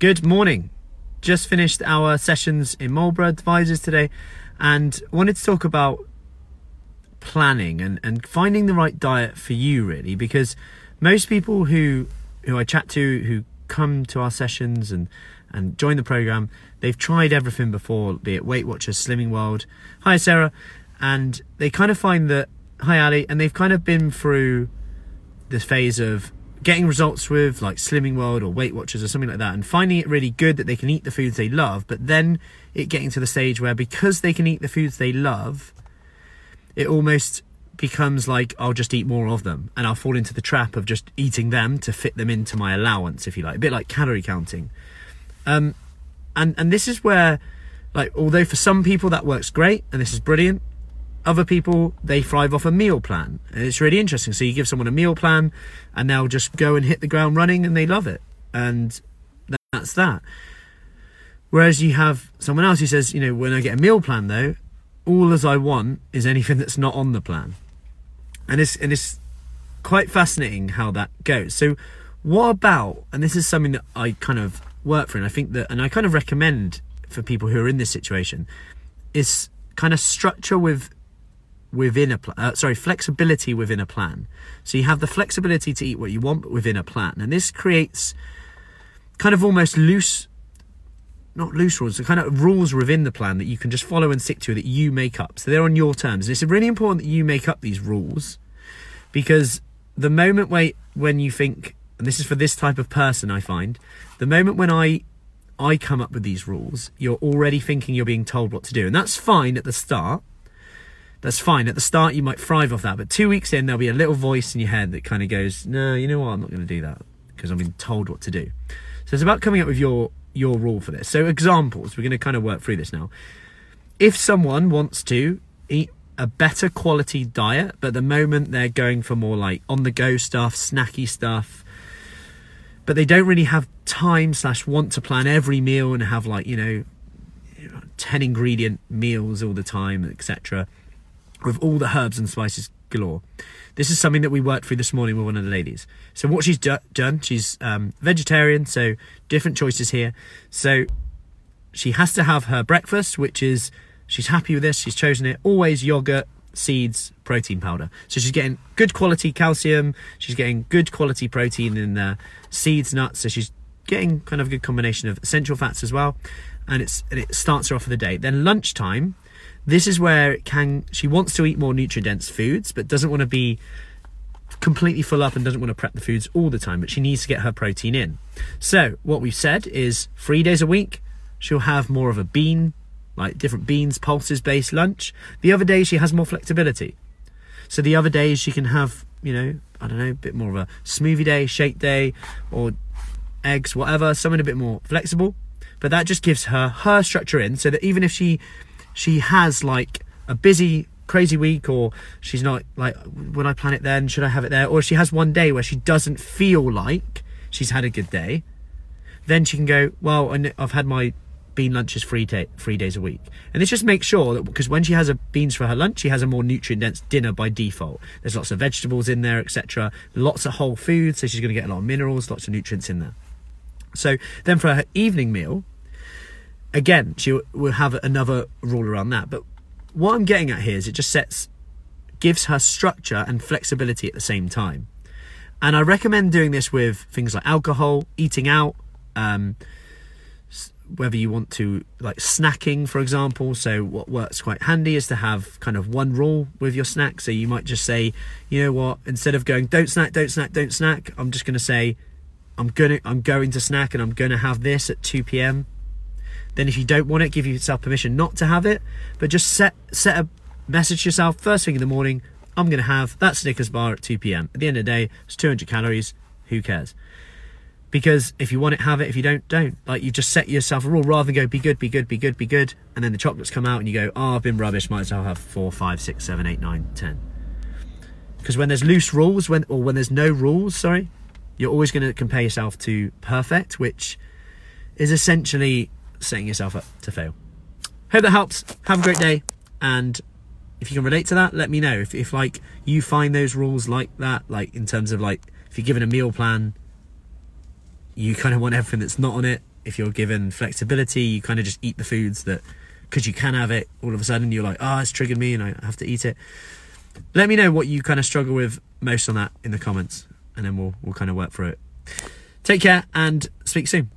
Good morning. Just finished our sessions in Marlborough advisors today and wanted to talk about planning and, and finding the right diet for you really because most people who who I chat to who come to our sessions and and join the program they've tried everything before be it Weight Watchers Slimming World hi Sarah and they kind of find that hi Ali and they've kind of been through this phase of getting results with like Slimming World or Weight Watchers or something like that and finding it really good that they can eat the foods they love, but then it getting to the stage where because they can eat the foods they love, it almost becomes like I'll just eat more of them and I'll fall into the trap of just eating them to fit them into my allowance, if you like, a bit like calorie counting. Um, and and this is where, like, although for some people that works great and this is brilliant, other people they thrive off a meal plan. And it's really interesting. So you give someone a meal plan and they'll just go and hit the ground running and they love it. And that's that. Whereas you have someone else who says you know when i get a meal plan though all as i want is anything that's not on the plan. And it's and it's quite fascinating how that goes. So what about and this is something that i kind of work for and i think that and i kind of recommend for people who are in this situation is kind of structure with within a plan. Uh, sorry, flexibility within a plan. So you have the flexibility to eat what you want, but within a plan, and this creates kind of almost loose, not loose rules, the kind of rules within the plan that you can just follow and stick to that you make up. So they're on your terms. And it's really important that you make up these rules because the moment where when you think, and this is for this type of person, I find the moment when I I come up with these rules, you're already thinking you're being told what to do. And that's fine at the start that's fine. At the start, you might thrive off that, but two weeks in, there'll be a little voice in your head that kind of goes, "No, you know what? I'm not going to do that because I've been told what to do." So it's about coming up with your your rule for this. So examples. We're going to kind of work through this now. If someone wants to eat a better quality diet, but the moment they're going for more like on the go stuff, snacky stuff, but they don't really have time slash want to plan every meal and have like you know 10 ingredient meals all the time etc with all the herbs and spices galore. This is something that we worked through this morning with one of the ladies. So what she's do- done, she's um, vegetarian, so different choices here. So she has to have her breakfast, which is she's happy with this. She's chosen it. Always yogurt, seeds, protein powder. So she's getting good quality calcium. She's getting good quality protein in the seeds, nuts. So she's getting kind of a good combination of essential fats as well. And it's and it starts her off for the day. Then lunchtime, this is where can she wants to eat more nutrient dense foods, but doesn't want to be completely full up and doesn't want to prep the foods all the time, but she needs to get her protein in. So what we've said is three days a week, she'll have more of a bean, like different beans, pulses based lunch. The other days she has more flexibility. So the other days she can have, you know, I don't know, a bit more of a smoothie day, shake day, or eggs, whatever, something a bit more flexible. But that just gives her her structure in so that even if she she has like a busy crazy week or she's not like would i plan it then? Should i have it there? Or she has one day where she doesn't feel like she's had a good day. Then she can go well i've had my bean lunches three, day, three days a week. And this just makes sure that because when she has a beans for her lunch she has a more nutrient dense dinner by default. There's lots of vegetables in there etc lots of whole foods so she's going to get a lot of minerals lots of nutrients in there. So then for her evening meal again, she will have another rule around that. But what I'm getting at here is it just sets, gives her structure and flexibility at the same time. And I recommend doing this with things like alcohol, eating out, um, whether you want to, like snacking, for example. So, what works quite handy is to have kind of one rule with your snack. So, you might just say, you know what, instead of going, don't snack, don't snack, don't snack, I'm just going to say, I'm going to, I'm going to snack and I'm going to have this at 2 p.m. Then if you don't want it, give yourself permission not to have it, but just set set a message yourself first thing in the morning. I'm going to have that Snickers bar at 2 p.m. At the end of the day, it's 200 calories. Who cares? Because if you want it, have it. If you don't, don't. Like you just set yourself a rule rather than go be good, be good, be good, be good, and then the chocolates come out and you go, oh, I've been rubbish. Might as well have four, five, six, seven, eight, nine, ten. Because when there's loose rules, when or when there's no rules, sorry, you're always going to compare yourself to perfect, which is essentially setting yourself up to fail. Hope that helps. Have a great day. And if you can relate to that, let me know. If, if like you find those rules like that, like in terms of like if you're given a meal plan, you kind of want everything that's not on it, if you're given flexibility, you kind of just eat the foods that because you can have it. All of a sudden, you're like, oh, it's triggered me, and I have to eat it. Let me know what you kind of struggle with most on that in the comments, and then we'll we'll kind of work through it. Take care and speak soon.